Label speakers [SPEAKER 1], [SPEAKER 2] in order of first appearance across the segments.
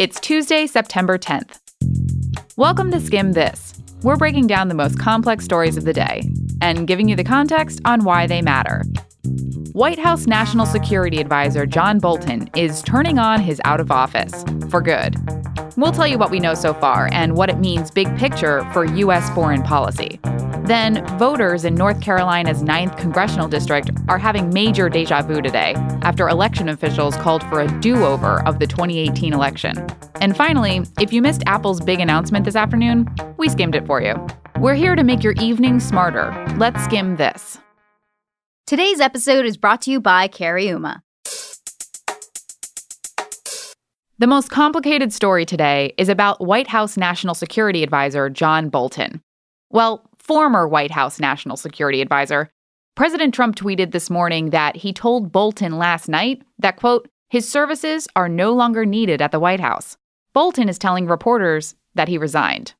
[SPEAKER 1] It's Tuesday, September 10th. Welcome to Skimm This. We're breaking down the most complex stories of the day and giving you the context on why they matter. White House National Security Advisor John Bolton is turning on his out of office for good. We'll tell you what we know so far and what it means big picture for U.S. foreign policy. Then, voters in North Carolina's 9th congressional district are having major deja vu today after election officials called for a do over of the 2018 election. And finally, if you missed Apple's big announcement this afternoon, we skimmed it for you. We're here to make your evening smarter. Let's skim this.
[SPEAKER 2] Today's episode is brought to you by Cariuma.
[SPEAKER 1] The most complicated story today is about White House National Security Advisor John Bolton. Well, former White House National Security Advisor. President Trump tweeted this morning that he told Bolton last night that, quote, his services are no longer needed at the White House. Bolton is telling reporters that he resigned.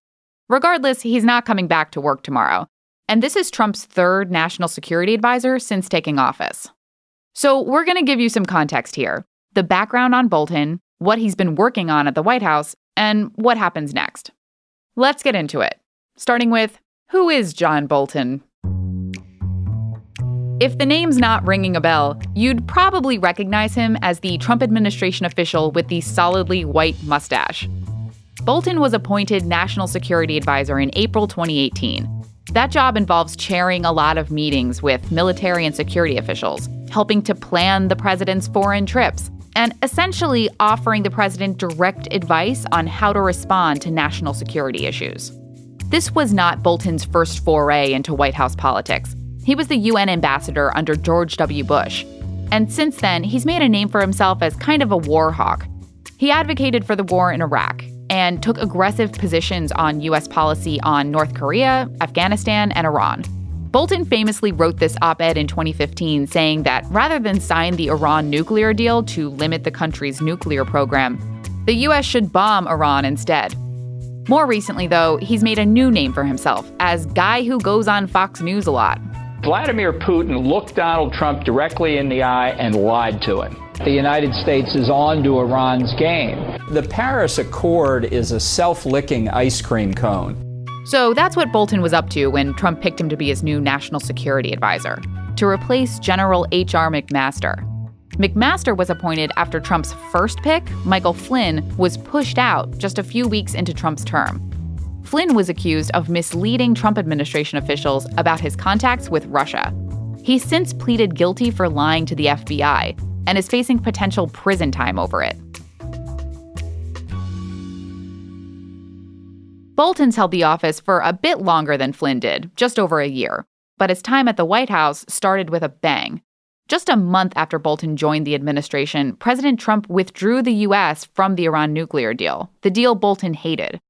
[SPEAKER 1] Regardless, he's not coming back to work tomorrow. And this is Trump's third national security advisor since taking office. So, we're going to give you some context here the background on Bolton, what he's been working on at the White House, and what happens next. Let's get into it, starting with who is John Bolton? If the name's not ringing a bell, you'd probably recognize him as the Trump administration official with the solidly white mustache. Bolton was appointed National Security Advisor in April 2018. That job involves chairing a lot of meetings with military and security officials, helping to plan the president's foreign trips, and essentially offering the president direct advice on how to respond to national security issues. This was not Bolton's first foray into White House politics. He was the UN ambassador under George W. Bush. And since then, he's made a name for himself as kind of a war hawk. He advocated for the war in Iraq and took aggressive positions on U.S. policy on North Korea, Afghanistan, and Iran. Bolton famously wrote this op ed in 2015 saying that rather than sign the Iran nuclear deal to limit the country's nuclear program, the U.S. should bomb Iran instead. More recently, though, he's made a new name for himself as guy who goes on Fox News a lot.
[SPEAKER 3] Vladimir Putin looked Donald Trump directly in the eye and lied to him. The United States is on to Iran's game.
[SPEAKER 4] The Paris Accord is a self licking ice cream cone.
[SPEAKER 1] So that's what Bolton was up to when Trump picked him to be his new national security advisor to replace General H.R. McMaster. McMaster was appointed after Trump's first pick, Michael Flynn, was pushed out just a few weeks into Trump's term. Flynn was accused of misleading Trump administration officials about his contacts with Russia. He's since pleaded guilty for lying to the FBI and is facing potential prison time over it. Bolton's held the office for a bit longer than Flynn did, just over a year, but his time at the White House started with a bang. Just a month after Bolton joined the administration, President Trump withdrew the U.S. from the Iran nuclear deal, the deal Bolton hated.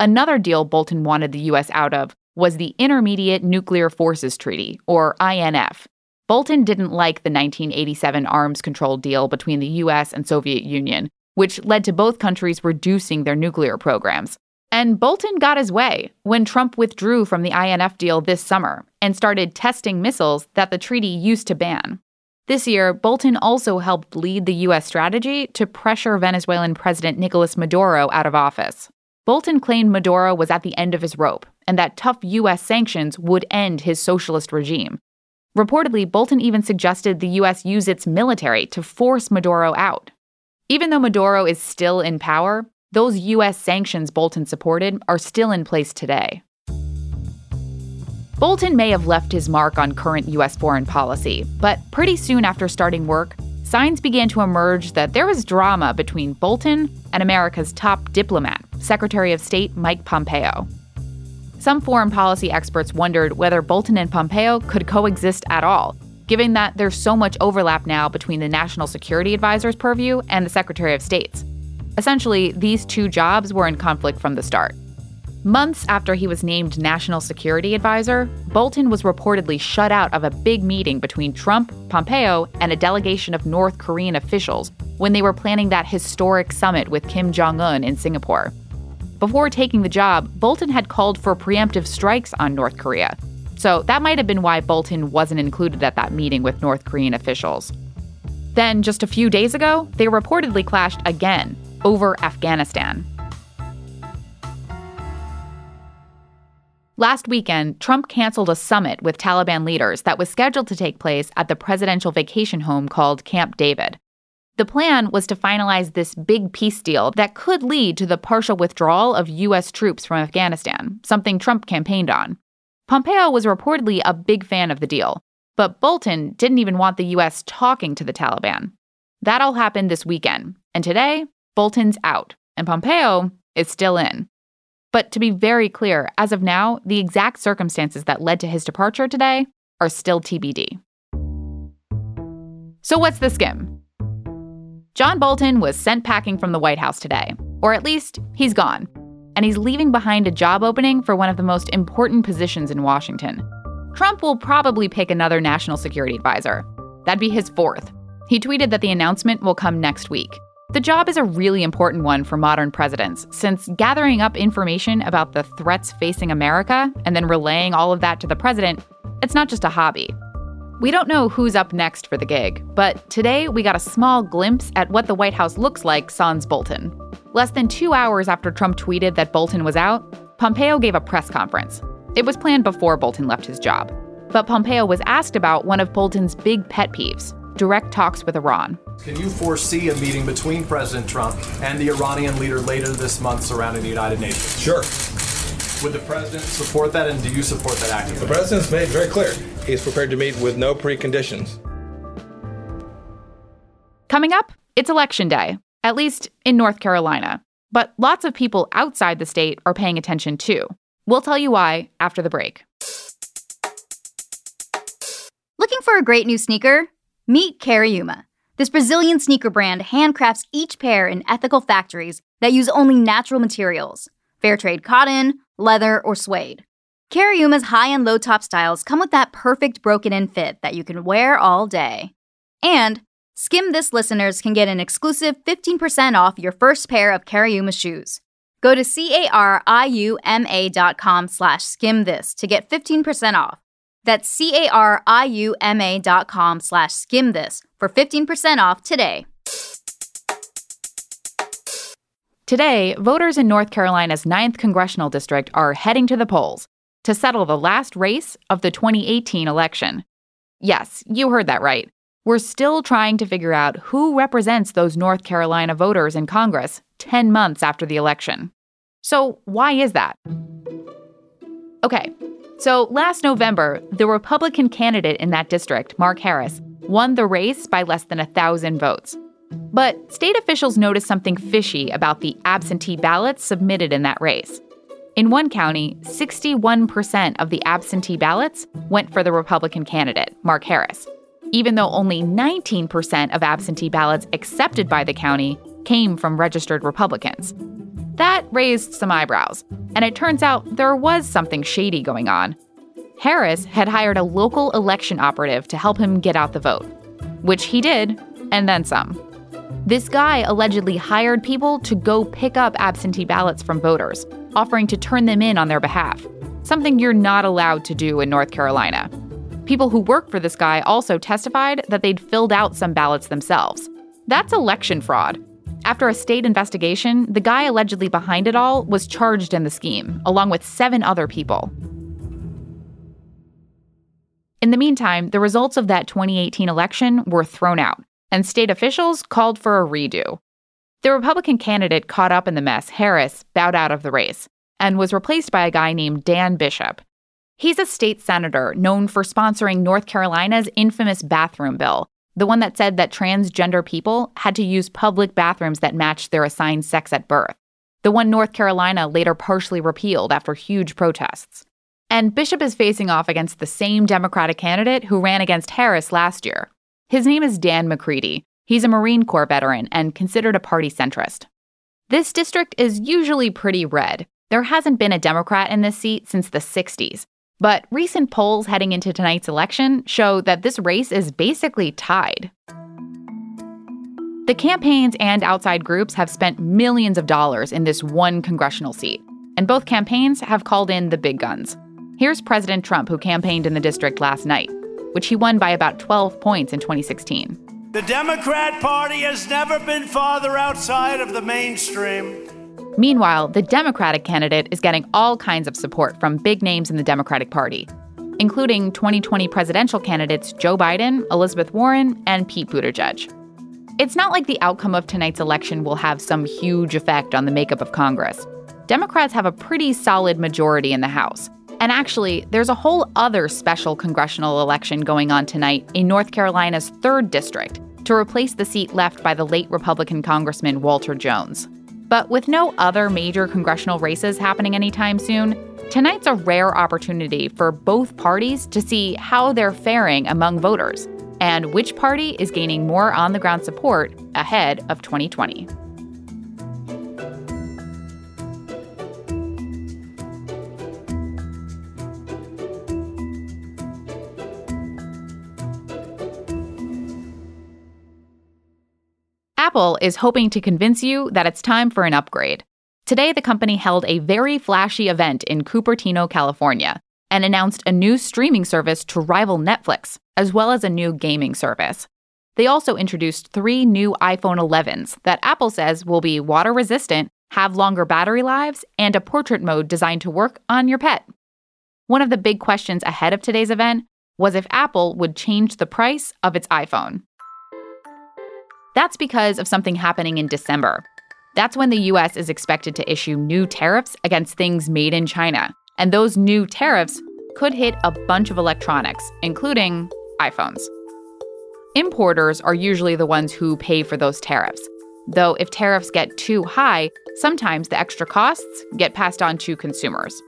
[SPEAKER 1] Another deal Bolton wanted the U.S. out of was the Intermediate Nuclear Forces Treaty, or INF. Bolton didn't like the 1987 arms control deal between the U.S. and Soviet Union, which led to both countries reducing their nuclear programs. And Bolton got his way when Trump withdrew from the INF deal this summer and started testing missiles that the treaty used to ban. This year, Bolton also helped lead the U.S. strategy to pressure Venezuelan President Nicolas Maduro out of office. Bolton claimed Maduro was at the end of his rope and that tough U.S. sanctions would end his socialist regime. Reportedly, Bolton even suggested the U.S. use its military to force Maduro out. Even though Maduro is still in power, those U.S. sanctions Bolton supported are still in place today. Bolton may have left his mark on current U.S. foreign policy, but pretty soon after starting work, signs began to emerge that there was drama between Bolton and America's top diplomat, Secretary of State Mike Pompeo. Some foreign policy experts wondered whether Bolton and Pompeo could coexist at all, given that there's so much overlap now between the National Security Advisor's purview and the Secretary of State's. Essentially, these two jobs were in conflict from the start. Months after he was named National Security Advisor, Bolton was reportedly shut out of a big meeting between Trump, Pompeo, and a delegation of North Korean officials when they were planning that historic summit with Kim Jong un in Singapore. Before taking the job, Bolton had called for preemptive strikes on North Korea. So that might have been why Bolton wasn't included at that meeting with North Korean officials. Then, just a few days ago, they reportedly clashed again over Afghanistan. Last weekend, Trump canceled a summit with Taliban leaders that was scheduled to take place at the presidential vacation home called Camp David. The plan was to finalize this big peace deal that could lead to the partial withdrawal of U.S. troops from Afghanistan, something Trump campaigned on. Pompeo was reportedly a big fan of the deal, but Bolton didn't even want the U.S. talking to the Taliban. That all happened this weekend, and today, Bolton's out, and Pompeo is still in. But to be very clear, as of now, the exact circumstances that led to his departure today are still TBD. So, what's the skim? John Bolton was sent packing from the White House today, or at least he's gone. And he's leaving behind a job opening for one of the most important positions in Washington. Trump will probably pick another national security advisor. That'd be his fourth. He tweeted that the announcement will come next week. The job is a really important one for modern presidents, since gathering up information about the threats facing America and then relaying all of that to the president, it's not just a hobby. We don't know who's up next for the gig, but today we got a small glimpse at what the White House looks like sans Bolton. Less than two hours after Trump tweeted that Bolton was out, Pompeo gave a press conference. It was planned before Bolton left his job. But Pompeo was asked about one of Bolton's big pet peeves direct talks with Iran.
[SPEAKER 5] Can you foresee a meeting between President Trump and the Iranian leader later this month surrounding the United Nations?
[SPEAKER 6] Sure.
[SPEAKER 5] Would the president support that, and do you support that actively?
[SPEAKER 6] The president's made very clear he's prepared to meet with no preconditions.
[SPEAKER 1] Coming up, it's election day, at least in North Carolina. But lots of people outside the state are paying attention too. We'll tell you why after the break.
[SPEAKER 2] Looking for a great new sneaker? Meet Cariuma. This Brazilian sneaker brand handcrafts each pair in ethical factories that use only natural materials fair trade cotton, leather, or suede. Cariuma's high and low top styles come with that perfect broken in fit that you can wear all day. And Skimm This listeners can get an exclusive 15% off your first pair of Cariuma shoes. Go to C-A-R-I-U-M-A dot com slash skim this to get 15% off. That's C-A-R-I-U-M-A dot com slash skim this for 15% off today.
[SPEAKER 1] Today, voters in North Carolina's 9th congressional district are heading to the polls to settle the last race of the 2018 election. Yes, you heard that right. We're still trying to figure out who represents those North Carolina voters in Congress 10 months after the election. So, why is that? Okay, so last November, the Republican candidate in that district, Mark Harris, won the race by less than a thousand votes. But state officials noticed something fishy about the absentee ballots submitted in that race. In one county, 61% of the absentee ballots went for the Republican candidate, Mark Harris, even though only 19% of absentee ballots accepted by the county came from registered Republicans. That raised some eyebrows, and it turns out there was something shady going on. Harris had hired a local election operative to help him get out the vote, which he did, and then some. This guy allegedly hired people to go pick up absentee ballots from voters, offering to turn them in on their behalf, something you're not allowed to do in North Carolina. People who worked for this guy also testified that they'd filled out some ballots themselves. That's election fraud. After a state investigation, the guy allegedly behind it all was charged in the scheme, along with seven other people. In the meantime, the results of that 2018 election were thrown out, and state officials called for a redo. The Republican candidate caught up in the mess, Harris, bowed out of the race and was replaced by a guy named Dan Bishop. He's a state senator known for sponsoring North Carolina's infamous bathroom bill, the one that said that transgender people had to use public bathrooms that matched their assigned sex at birth, the one North Carolina later partially repealed after huge protests. And Bishop is facing off against the same Democratic candidate who ran against Harris last year. His name is Dan McCready. He's a Marine Corps veteran and considered a party centrist. This district is usually pretty red. There hasn't been a Democrat in this seat since the 60s. But recent polls heading into tonight's election show that this race is basically tied. The campaigns and outside groups have spent millions of dollars in this one congressional seat, and both campaigns have called in the big guns. Here's President Trump, who campaigned in the district last night, which he won by about 12 points in 2016.
[SPEAKER 7] The Democrat Party has never been farther outside of the mainstream.
[SPEAKER 1] Meanwhile, the Democratic candidate is getting all kinds of support from big names in the Democratic Party, including 2020 presidential candidates Joe Biden, Elizabeth Warren, and Pete Buttigieg. It's not like the outcome of tonight's election will have some huge effect on the makeup of Congress. Democrats have a pretty solid majority in the House. And actually, there's a whole other special congressional election going on tonight in North Carolina's 3rd District to replace the seat left by the late Republican Congressman Walter Jones. But with no other major congressional races happening anytime soon, tonight's a rare opportunity for both parties to see how they're faring among voters and which party is gaining more on the ground support ahead of 2020. Apple is hoping to convince you that it's time for an upgrade. Today, the company held a very flashy event in Cupertino, California, and announced a new streaming service to rival Netflix, as well as a new gaming service. They also introduced three new iPhone 11s that Apple says will be water resistant, have longer battery lives, and a portrait mode designed to work on your pet. One of the big questions ahead of today's event was if Apple would change the price of its iPhone. That's because of something happening in December. That's when the US is expected to issue new tariffs against things made in China. And those new tariffs could hit a bunch of electronics, including iPhones. Importers are usually the ones who pay for those tariffs. Though if tariffs get too high, sometimes the extra costs get passed on to consumers.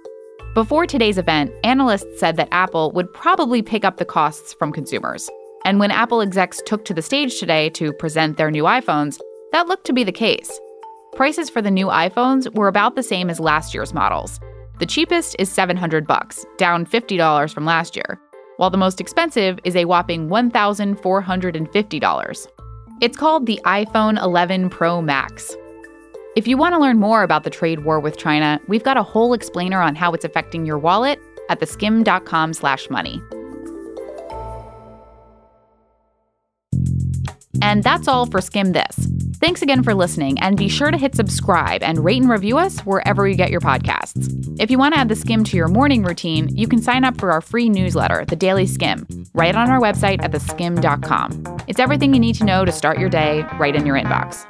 [SPEAKER 1] Before today's event, analysts said that Apple would probably pick up the costs from consumers. And when Apple execs took to the stage today to present their new iPhones, that looked to be the case. Prices for the new iPhones were about the same as last year's models. The cheapest is 700 bucks, down $50 from last year, while the most expensive is a whopping $1,450. It's called the iPhone 11 Pro Max. If you want to learn more about the trade war with China, we've got a whole explainer on how it's affecting your wallet at theskimm.com/money. And that's all for Skimm This. Thanks again for listening, and be sure to hit subscribe and rate and review us wherever you get your podcasts. If you want to add the skim to your morning routine, you can sign up for our free newsletter, The Daily Skimm, right on our website at theskimm.com. It's everything you need to know to start your day right in your inbox.